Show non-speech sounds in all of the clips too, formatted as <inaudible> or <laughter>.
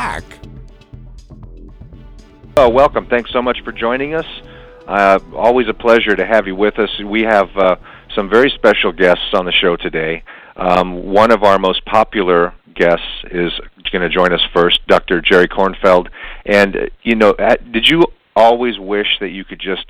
Black. Oh, welcome. Thanks so much for joining us. Uh, always a pleasure to have you with us. We have uh, some very special guests on the show today. Um, one of our most popular guests is going to join us first, Dr. Jerry Kornfeld. And, uh, you know, did you always wish that you could just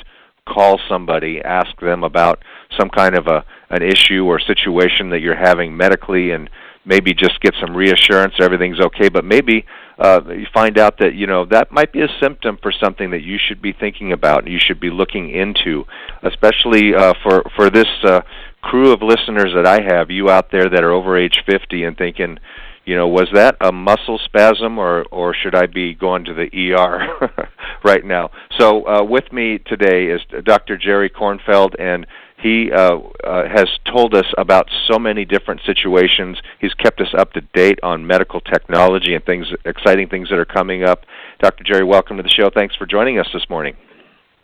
call somebody, ask them about some kind of a an issue or situation that you're having medically and maybe just get some reassurance everything's okay, but maybe uh, you find out that you know that might be a symptom for something that you should be thinking about, and you should be looking into, especially uh, for for this uh, crew of listeners that I have, you out there that are over age 50 and thinking, you know, was that a muscle spasm or or should I be going to the ER <laughs> right now? So uh, with me today is Dr. Jerry Kornfeld and he uh, uh, has told us about so many different situations. He's kept us up to date on medical technology and things, exciting things that are coming up. Dr. Jerry, welcome to the show. Thanks for joining us this morning.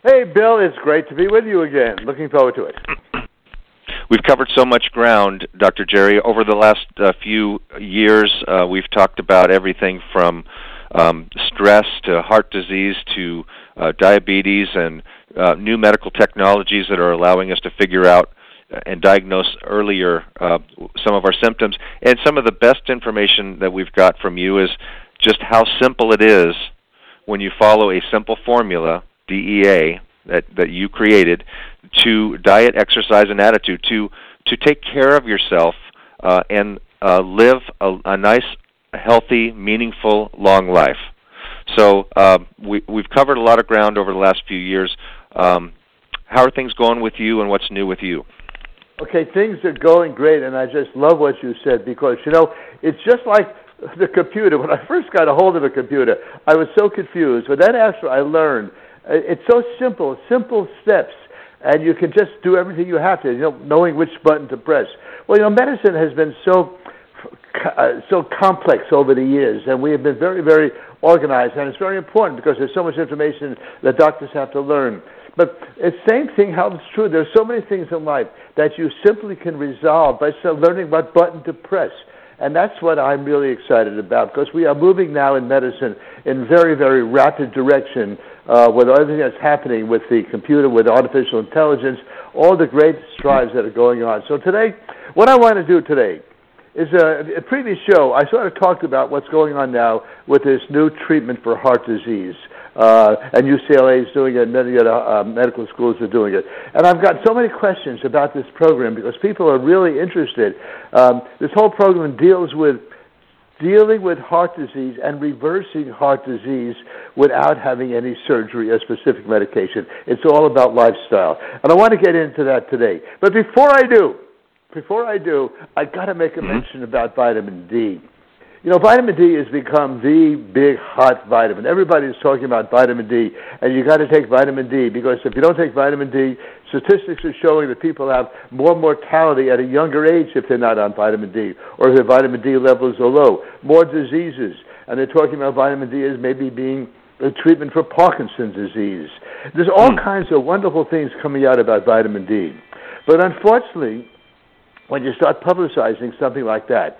Hey, Bill, it's great to be with you again. Looking forward to it. <clears throat> We've covered so much ground, Dr. Jerry. Over the last uh, few years, uh, we've talked about everything from um, stress to heart disease to uh, diabetes and uh, new medical technologies that are allowing us to figure out and diagnose earlier uh, some of our symptoms. And some of the best information that we've got from you is just how simple it is when you follow a simple formula, DEA, that, that you created, to diet, exercise, and attitude, to, to take care of yourself uh, and uh, live a, a nice, healthy, meaningful, long life. So uh, we, we've covered a lot of ground over the last few years. Um, how are things going with you, and what's new with you? Okay, things are going great, and I just love what you said because you know it's just like the computer. When I first got a hold of a computer, I was so confused. But then after I learned, uh, it's so simple, simple steps, and you can just do everything you have to. You know, knowing which button to press. Well, you know, medicine has been so uh, so complex over the years, and we have been very, very organized, and it's very important because there's so much information that doctors have to learn. But the same thing holds true. There's so many things in life that you simply can resolve by learning what button to press. And that's what I'm really excited about because we are moving now in medicine in very, very rapid direction uh, with everything that's happening with the computer, with artificial intelligence, all the great strides that are going on. So today, what I want to do today is a, a previous show I sort of talked about what's going on now with this new treatment for heart disease. Uh, and UCLA is doing it, and many other uh, medical schools are doing it. And I've got so many questions about this program because people are really interested. Um, this whole program deals with dealing with heart disease and reversing heart disease without having any surgery or specific medication. It's all about lifestyle. And I want to get into that today. But before I do, before I do, I got to make a mm-hmm. mention about vitamin D. You know, vitamin D has become the big hot vitamin. Everybody is talking about vitamin D, and you got to take vitamin D because if you don't take vitamin D, statistics are showing that people have more mortality at a younger age if they're not on vitamin D, or if their vitamin D levels are low. More diseases, and they're talking about vitamin D as maybe being a treatment for Parkinson's disease. There's all mm. kinds of wonderful things coming out about vitamin D, but unfortunately, when you start publicizing something like that,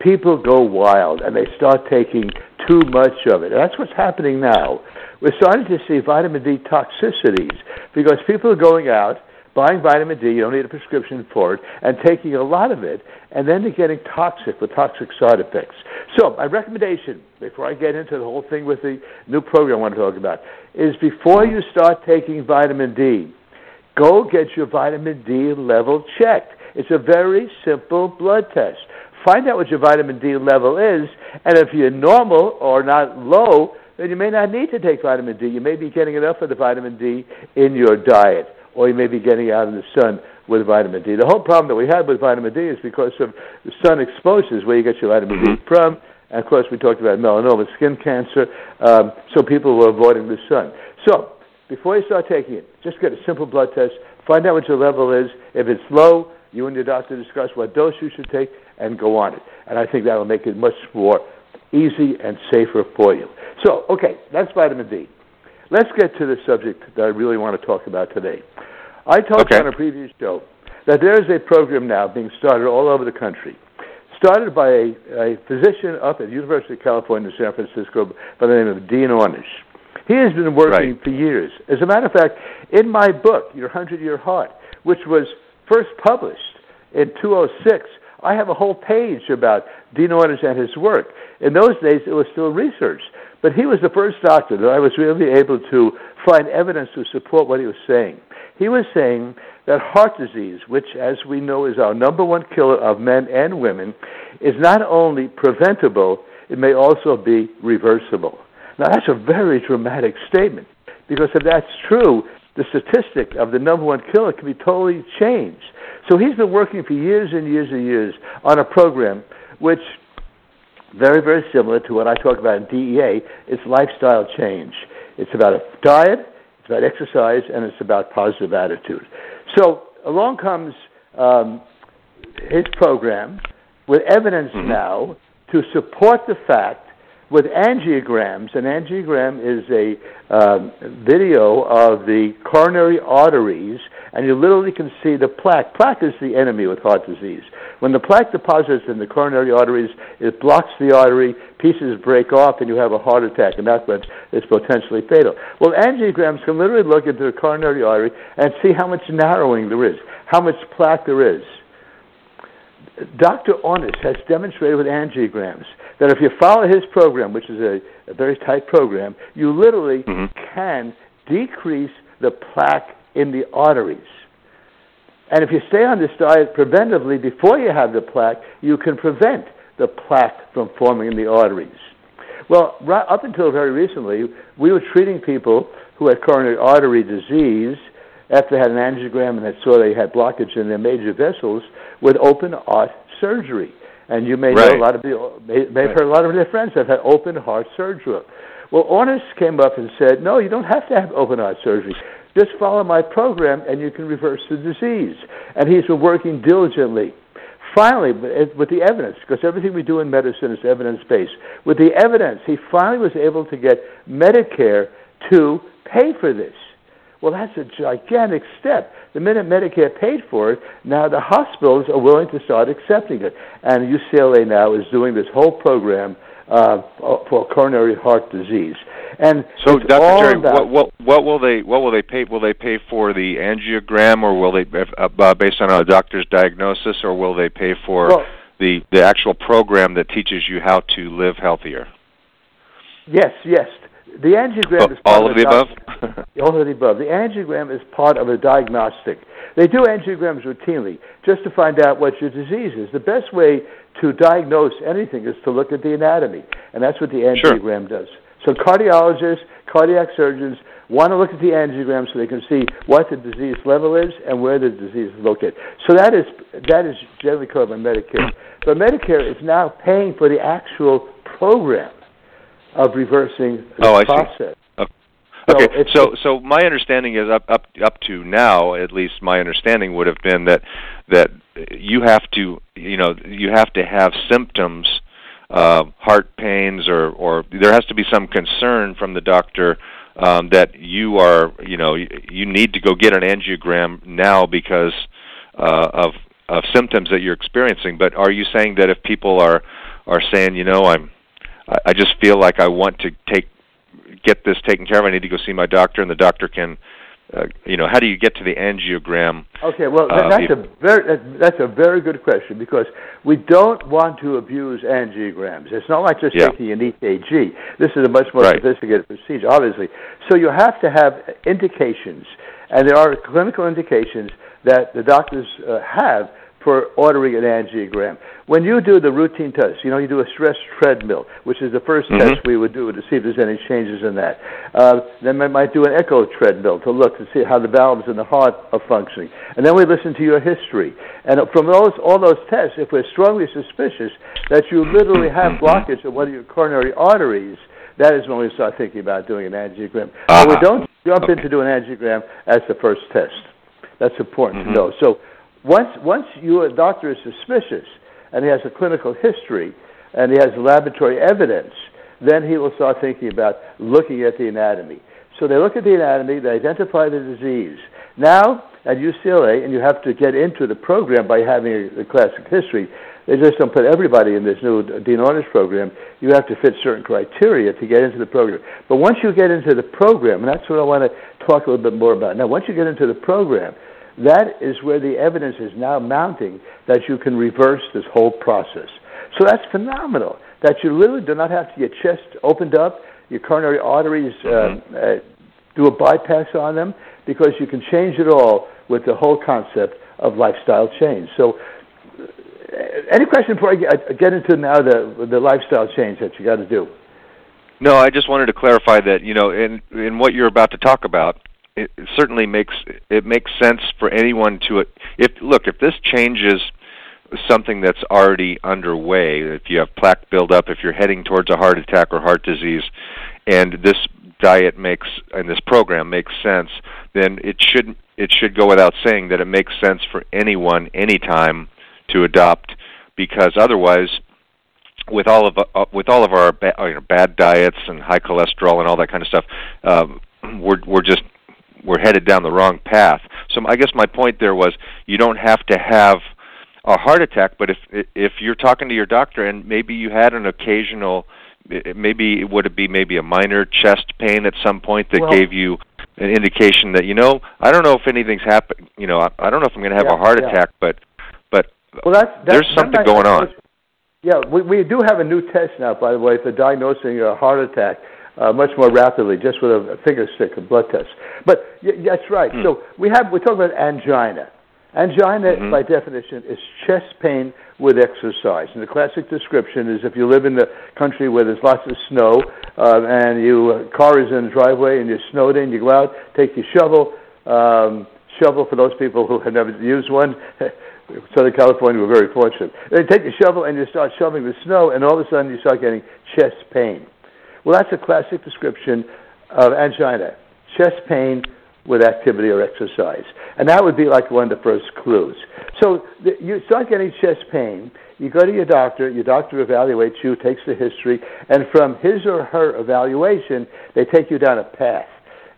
people go wild and they start taking too much of it. And that's what's happening now. We're starting to see vitamin D toxicities because people are going out buying vitamin D, you don't need a prescription for it, and taking a lot of it, and then they're getting toxic with toxic side effects. So, my recommendation, before I get into the whole thing with the new program I want to talk about, is before you start taking vitamin D, go get your vitamin D level checked. It's a very simple blood test. Find out what your vitamin D level is, and if you're normal or not low, then you may not need to take vitamin D. You may be getting enough of the vitamin D in your diet, or you may be getting out in the sun with vitamin D. The whole problem that we have with vitamin D is because of the sun exposures where you get your vitamin D from, And of course, we talked about melanoma, skin cancer, um, so people were avoiding the sun. So, before you start taking it, just get a simple blood test, find out what your level is. If it's low, you and your doctor discuss what dose you should take and go on it. And I think that will make it much more easy and safer for you. So, okay, that's vitamin D. Let's get to the subject that I really want to talk about today. I talked okay. on a previous show that there is a program now being started all over the country, started by a, a physician up at the University of California, San Francisco, by the name of Dean Ornish. He has been working right. for years. As a matter of fact, in my book, Your Hundred Year Heart, which was first published in 206, I have a whole page about Dean Ornish and his work. In those days, it was still research. But he was the first doctor that I was really able to find evidence to support what he was saying. He was saying that heart disease, which, as we know, is our number one killer of men and women, is not only preventable, it may also be reversible. Now, that's a very dramatic statement because if that's true, the statistic of the number one killer can be totally changed. So he's been working for years and years and years on a program which very, very similar to what I talk about in DEA. It's lifestyle change. It's about a diet, it's about exercise, and it's about positive attitude. So along comes um, his program with evidence mm-hmm. now to support the fact with angiograms. An angiogram is a um, video of the coronary arteries, and you literally can see the plaque. Plaque is the enemy with heart disease. When the plaque deposits in the coronary arteries, it blocks the artery, pieces break off, and you have a heart attack, and that's what is potentially fatal. Well, angiograms can literally look into the coronary artery and see how much narrowing there is, how much plaque there is. Dr. Ornish has demonstrated with angiograms that if you follow his program, which is a, a very tight program, you literally mm-hmm. can decrease the plaque in the arteries. And if you stay on this diet preventively before you have the plaque, you can prevent the plaque from forming in the arteries. Well, right up until very recently, we were treating people who had coronary artery disease after they had an angiogram and they saw they had blockage in their major vessels with open heart surgery. And you may right. know a lot of people, may, may have heard a lot of their friends have had open heart surgery. Well, Ornish came up and said, no, you don't have to have open heart surgery. Just follow my program and you can reverse the disease. And he's been working diligently. Finally, with eh, the evidence, because everything we do in medicine is evidence based, with the evidence, he finally was able to get Medicare to pay for this. Well, that's a gigantic step. The minute Medicare paid for it, now the hospitals are willing to start accepting it. And UCLA now is doing this whole program uh, for coronary heart disease. And so, Dr. Terry, what, what, what will they what will they pay? Will they pay for the angiogram, or will they uh, uh, based on a doctor's diagnosis, or will they pay for well, the the actual program that teaches you how to live healthier? Yes, yes. The angiogram is all of the above. all of the above. The angiogram is part of a diagnostic. They do angiograms routinely just to find out what your disease is. The best way to diagnose anything is to look at the anatomy, and that's what the angiogram sure. does. So cardiologists, cardiac surgeons want to look at the angiogram so they can see what the disease level is and where the disease is located. So that is that is generally covered by Medicare. But Medicare is now paying for the actual program of reversing the oh, process. Okay, so, so so my understanding is up up up to now, at least my understanding would have been that that you have to you know you have to have symptoms, uh, heart pains, or or there has to be some concern from the doctor um, that you are you know you, you need to go get an angiogram now because uh, of of symptoms that you're experiencing. But are you saying that if people are are saying you know I'm I just feel like I want to take get this taken care of. I need to go see my doctor, and the doctor can. Uh, you know, how do you get to the angiogram? Okay, well, uh, that's a very that's a very good question because we don't want to abuse angiograms. It's not like just yeah. taking an EKG. This is a much more right. sophisticated procedure, obviously. So you have to have indications, and there are clinical indications that the doctors uh, have for ordering an angiogram. When you do the routine test, you know, you do a stress treadmill, which is the 1st Mhm. test we would do to see if there's any changes in that. Uh, then we might do an echo treadmill to look to see how the valves in the heart are functioning. And then we listen to your history. And from those, all those tests, if we're strongly suspicious that you literally have Mhm. blockage of one of your coronary arteries, that is when we start thinking about doing an angiogram. Ah, but we don't jump okay. into doing an angiogram as the first test. That's important Mhm. to know. So once once your doctor is suspicious and he has a clinical history and he has laboratory evidence, then he will start thinking about looking at the anatomy. So they look at the anatomy, they identify the disease. Now at UCLA, and you have to get into the program by having a, a classic history. They just don't put everybody in this new Dean Ornish program. You have to fit certain criteria to get into the program. But once you get into the program, and that's what I want to talk a little bit more about. Now, once you get into the program, that is where the evidence is now mounting that you can reverse this whole process. So that's phenomenal. That you literally do not have to get chest opened up, your coronary arteries Mhm. uh, uh, do a bypass on them, because you can change it all with the whole concept of lifestyle change. So, uh, any question before I get, get into now the the lifestyle change that you got to do? No, I just wanted to clarify that you know, in in what you're about to talk about, it certainly makes it makes sense for anyone to if look if this changes something that's already underway. If you have plaque buildup, if you're heading towards a heart attack or heart disease, and this diet makes and this program makes sense, then it should it should go without saying that it makes sense for anyone anytime to adopt because otherwise with all of uh, with all of our ba- you know, bad diets and high cholesterol and all that kind of stuff, um, we're we're just we're headed down the wrong path. So I guess my point there was you don't have to have a heart attack, but if if you're talking to your doctor and maybe you had an occasional maybe it would it be maybe a minor chest pain at some point that Well- gave you an indication that you know I don't know if anything's happened you know I, I don't know if I'm going to have Yeah, a heart yeah. attack but but Well, that's, that's there's something going on. Yeah, we, we do have a new test now, by the way, for diagnosing a heart attack uh, much more rapidly, just with a, a finger stick, a blood test. But y- that's right. Hmm. So we have we talk about angina. Angina, Mhm. by definition, is chest pain with exercise. And the classic description is if you live in the country where there's lots of snow uh, and your car is in the driveway and you're snowed in, you go out, take your shovel. Um, shovel for those people who have never used one. <laughs> Southern California, we're very fortunate. They take the shovel and you start shoveling the snow, and all of a sudden you start getting chest pain. Well, that's a classic description of angina chest pain with activity or exercise. And that would be like one of the first clues. So the, you start getting chest pain, you go to your doctor, your doctor evaluates you, takes the history, and from his or her evaluation, they take you down a path.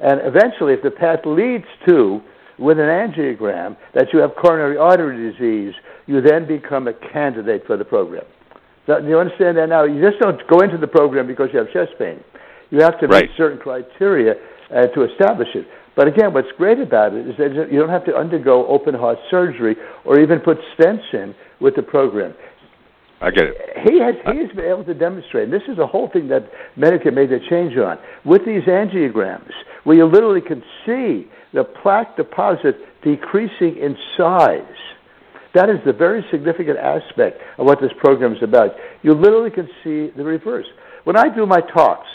And eventually, if the path leads to, with an angiogram, that you have coronary artery disease, you then become a candidate for the program. Do you understand that now? You just don't go into the program because you have chest pain. You have to meet Right. certain criteria uh, to establish it. But again, what's great about it is that you don't have to undergo open heart surgery or even put stents in with the program. I get it. He has he has been able to demonstrate. And this is a whole thing that Medicare made a change on with these angiograms, where you literally can see the plaque deposit decreasing in size. That is the very significant aspect of what this program is about. You literally can see the reverse. When I do my talks,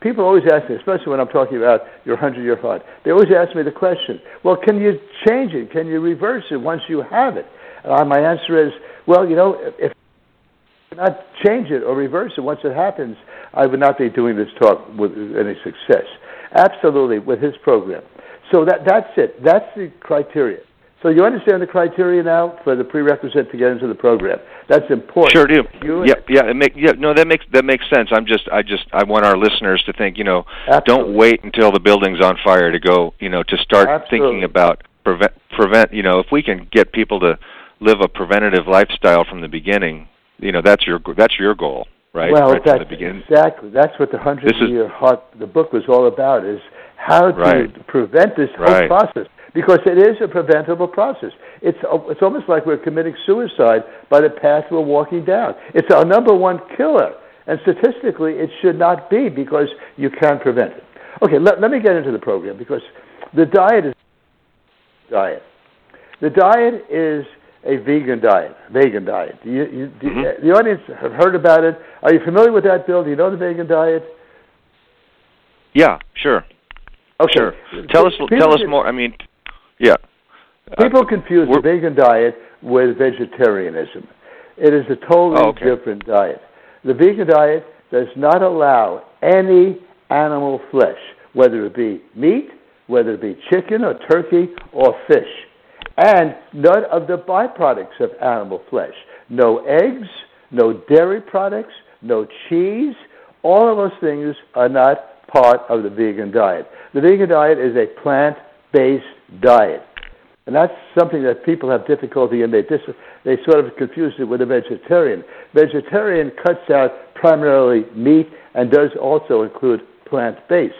people always ask me, especially when I'm talking about your 100 year heart, they always ask me the question, well, can you change it? Can you reverse it once you have it? Uh, my answer is, well, you know, if not change it or reverse it once it happens, I would not be doing this talk with any success. Absolutely, with his program. So that that's it. That's the criteria. So you understand the criteria now for the prerequisite to get into the program. That's important. Sure do. You- yeah, yeah. It make yeah. No, that makes that makes sense. I'm just I just I want our listeners to think. You know, Absolutely. don't wait until the building's on fire to go. You know, to start Absolutely. thinking about prevent prevent. You know, if we can get people to live a preventative lifestyle from the beginning, you know, that's your that's your goal, right? Well, right from the that's exactly. That's what the hundred This is- year heart the book was all about is how to Right. prevent this whole Right. process because it is a preventable process. It's it's almost like we're committing suicide by the path we're walking down. It's our number one killer, and statistically, it should not be because you can prevent it. Okay, let, let me get into the program because the diet is diet. The diet is a vegan diet. Vegan diet. Do you, you, Mhm. The audience have heard about it. Are you familiar with that, Bill? Do you know the vegan diet? Yeah, sure. Okay. Sure. Tell us People tell us more. I mean, yeah. Uh, People confuse the vegan diet with vegetarianism. It is a totally Oh, okay. different diet. The vegan diet does not allow any animal flesh, whether it be meat, whether it be chicken or turkey or fish, and none of the byproducts of animal flesh. No eggs, no dairy products, no cheese. All of those things are not part of the vegan diet. The vegan diet is a plant-based diet. And that's something that people have difficulty in. They, dis- they sort of confuse it with a vegetarian. Vegetarian cuts out primarily meat and does also include plant-based.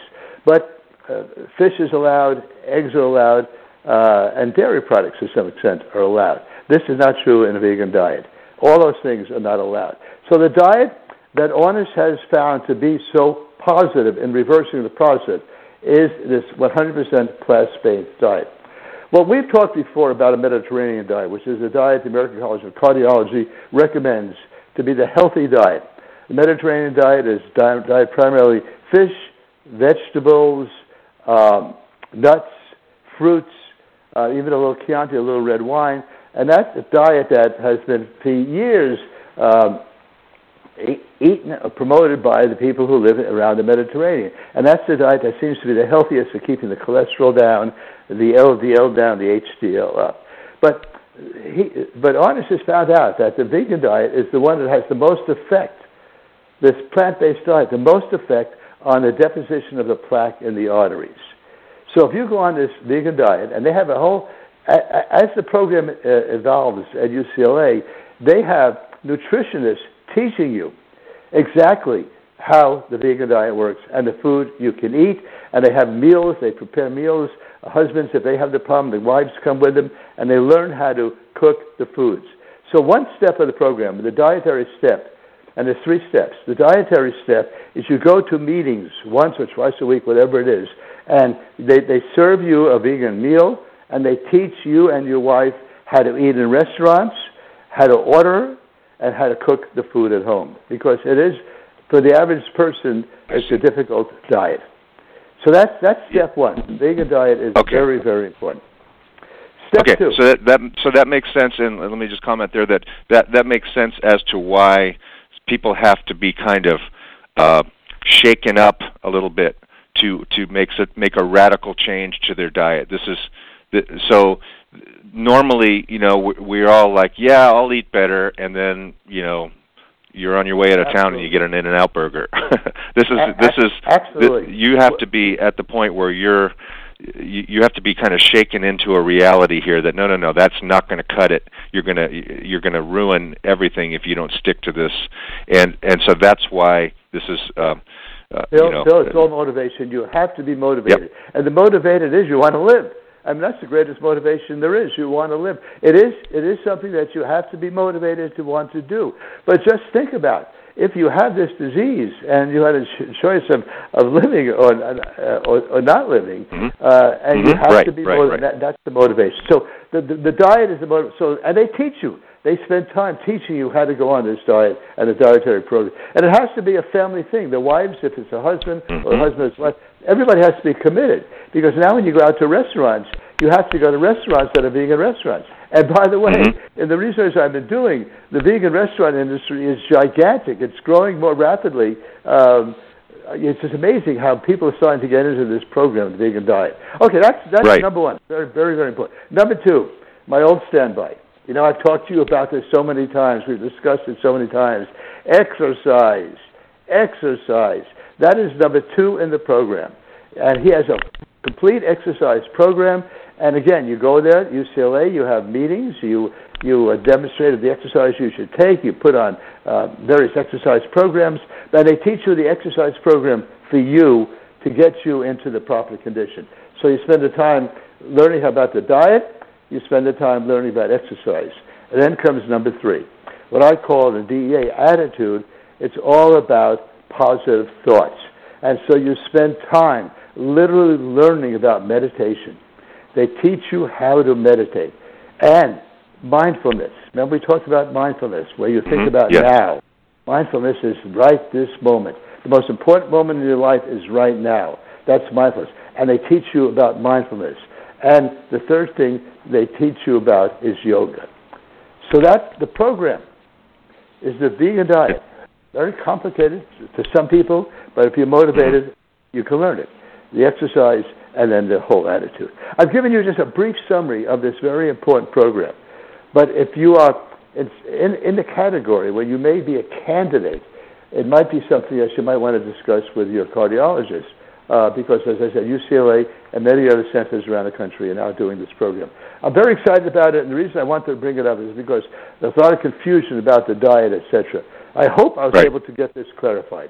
But uh, fish is allowed, eggs are allowed, uh, and dairy products to some extent are allowed. This is not true in a vegan diet. All those things are not allowed. So the diet that Ornish has found to be so positive in reversing the process is this 100% plant-based diet. Well, we've talked before about a Mediterranean diet, which is a diet the American College of Cardiology recommends to be the healthy diet. The Mediterranean diet is diet, diet primarily fish, vegetables, um, nuts, fruits, uh, even a little Chianti, a little red wine, and that's a diet that has been for years um, eaten or promoted by the people who live around the Mediterranean. And that's the diet that seems to be the healthiest for keeping the cholesterol down, the LDL down, the HDL up. But he, but Ornish has found out that the vegan diet is the one that has the most effect, this plant-based diet, the most effect on the deposition of the plaque in the arteries. So if you go on this vegan diet, and they have a whole, as the program uh, evolves at UCLA, they have nutritionists teaching you exactly how the vegan diet works and the food you can eat. And they have meals, they prepare meals. Husbands, if they have the problem, the wives come with them, and they learn how to cook the foods. So one step of the program, the dietary step, and there's three steps. The dietary step is you go to meetings once or twice a week, whatever it is, and they, they serve you a vegan meal, and they teach you and your wife how to eat in restaurants, how to order, and how to cook the food at home. Because it is, for the average person, it's a difficult diet. So that's, that's step one. Vegan diet is Okay. very, very important. Step okay, two. so that, that so that makes sense, and let me just comment there that that that makes sense as to why people have to be kind of uh, shaken up a little bit to to make it make a radical change to their diet. This is the, so normally, you know, we- we're all like, yeah, I'll eat better, and then you know. You're on your way out of town and you get an In-N-Out burger. <laughs> this is this is absolutely. th- you have to be at the point where you're you, you have to be kind of shaken into a reality here that no no no that's not going to cut it you're going to you're going to ruin everything if you don't stick to this and and so that's why this is uh, uh, Bill, you know Bill, it's all motivation. You have to be motivated. And the motivated is you want to live. I mean, that's the greatest motivation there is. You want to live. It is, it is something that you have to be motivated to want to do. But just think about if you have this disease and you had a ch- choice of, of living or, uh, or, or not living, Mhm. uh, and you Mhm. have Right, to be right, motivated, right. that, that's the motivation. So the, the, the diet is the motivation. So, and they teach you. They spend time teaching you how to go on this diet and the dietary program. And it has to be a family thing. The wives, if it's a husband or a Mhm. husband and wife, everybody has to be committed. Because now when you go out to restaurants, you have to go to restaurants that are vegan restaurants. And by the way, Mhm. in the research I've been doing, the vegan restaurant industry is gigantic. It's growing more rapidly. Um, it's just amazing how people are starting to get into this program, the vegan diet. Okay, that's that's Right. number one. Very, very, very important. Number two, my old standby. You know, I've talked to you about this so many times. We've discussed it so many times. Exercise, exercise. That is number two in the program, and he has a complete exercise program. And again, you go there at UCLA, you have meetings, you you uh, demonstrate the exercise you should take, you put on uh, various exercise programs, and they teach you the exercise program for you to get you into the proper condition. So you spend the time learning about the diet, you spend the time learning about exercise. And then comes number three, what I call the DEA attitude. It's all about positive thoughts. And so you spend time literally learning about meditation. They teach you how to meditate. And mindfulness. Remember, we talked about mindfulness, where you think Mhm. about Yes. now. Mindfulness is right this moment. The most important moment in your life is right now. That's mindfulness. And they teach you about mindfulness. And the third thing they teach you about is yoga. So that's the program, is the vegan diet. Very complicated to some people, but if you're motivated, you can learn it. The exercise and then the whole attitude. I've given you just a brief summary of this very important program. But if you are in, in, in the category where you may be a candidate, it might be something that you might want to discuss with your cardiologist. Uh, because, as I said, UCLA and many other centers around the country are now doing this program. I'm very excited about it, and the reason I wanted to bring it up is because there's a lot of confusion about the diet, etc. I hope I was Right. able to get this clarified.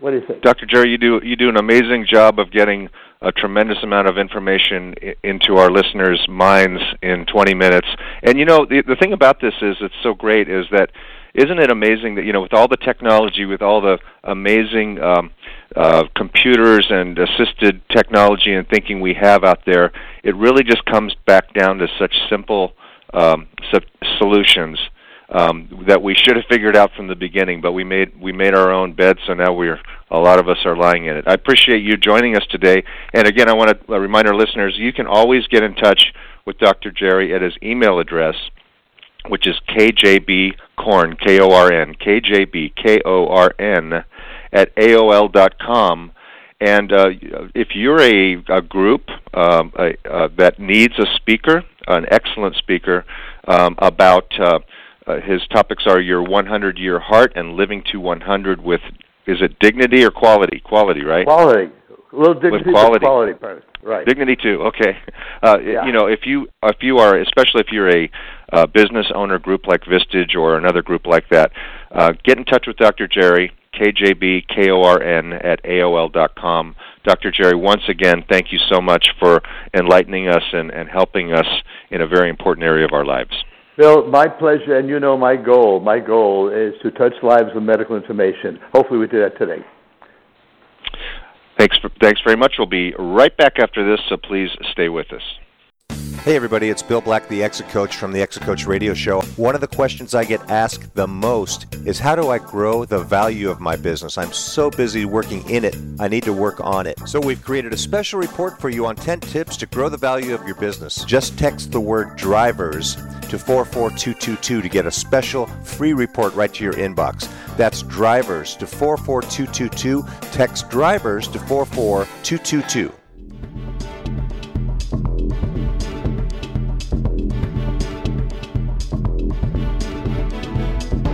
What do you think? Dr. Jerry, you do you do an amazing job of getting a tremendous amount of information i- into our listeners' minds in 20 minutes. And you know, the the thing about this is it's so great is that isn't it amazing that you know with all the technology, with all the amazing um, uh, computers and assisted technology and thinking we have out there, it really just comes back down to such simple um, so- solutions um, that we should have figured out from the beginning, but we made we made our own bed, so now we're a lot of us are lying in it. I appreciate you joining us today, and again, I want to uh, remind our listeners you can always get in touch with Dr. Jerry at his email address, which is kjbkorn k o r n kjb k o r n at AOL.com. And uh, if you're a, a group um, a, uh, that needs a speaker, an excellent speaker um, about uh, uh, his topics are your 100 year heart and living to 100 with is it dignity or quality? Quality, right? Quality. A little dignity, but quality. quality part. Right. Dignity too. Okay. Uh, Yeah. You know, if you if you are, especially if you're a uh, business owner group like Vistage or another group like that, uh, get in touch with Dr. Jerry, KJBKORN at AOL dot com. Dr. Jerry, once again, thank you so much for enlightening us and, and helping us in a very important area of our lives. Bill, my pleasure, and you know my goal. My goal is to touch lives with medical information. Hopefully, we do that today. Thanks, for, thanks very much. We'll be right back after this, so please stay with us. Hey everybody, it's Bill Black, the Exit Coach from the Exit Coach Radio Show. One of the questions I get asked the most is how do I grow the value of my business? I'm so busy working in it, I need to work on it. So we've created a special report for you on 10 tips to grow the value of your business. Just text the word drivers to 44222 to get a special free report right to your inbox. That's drivers to 44222. Text drivers to 44222.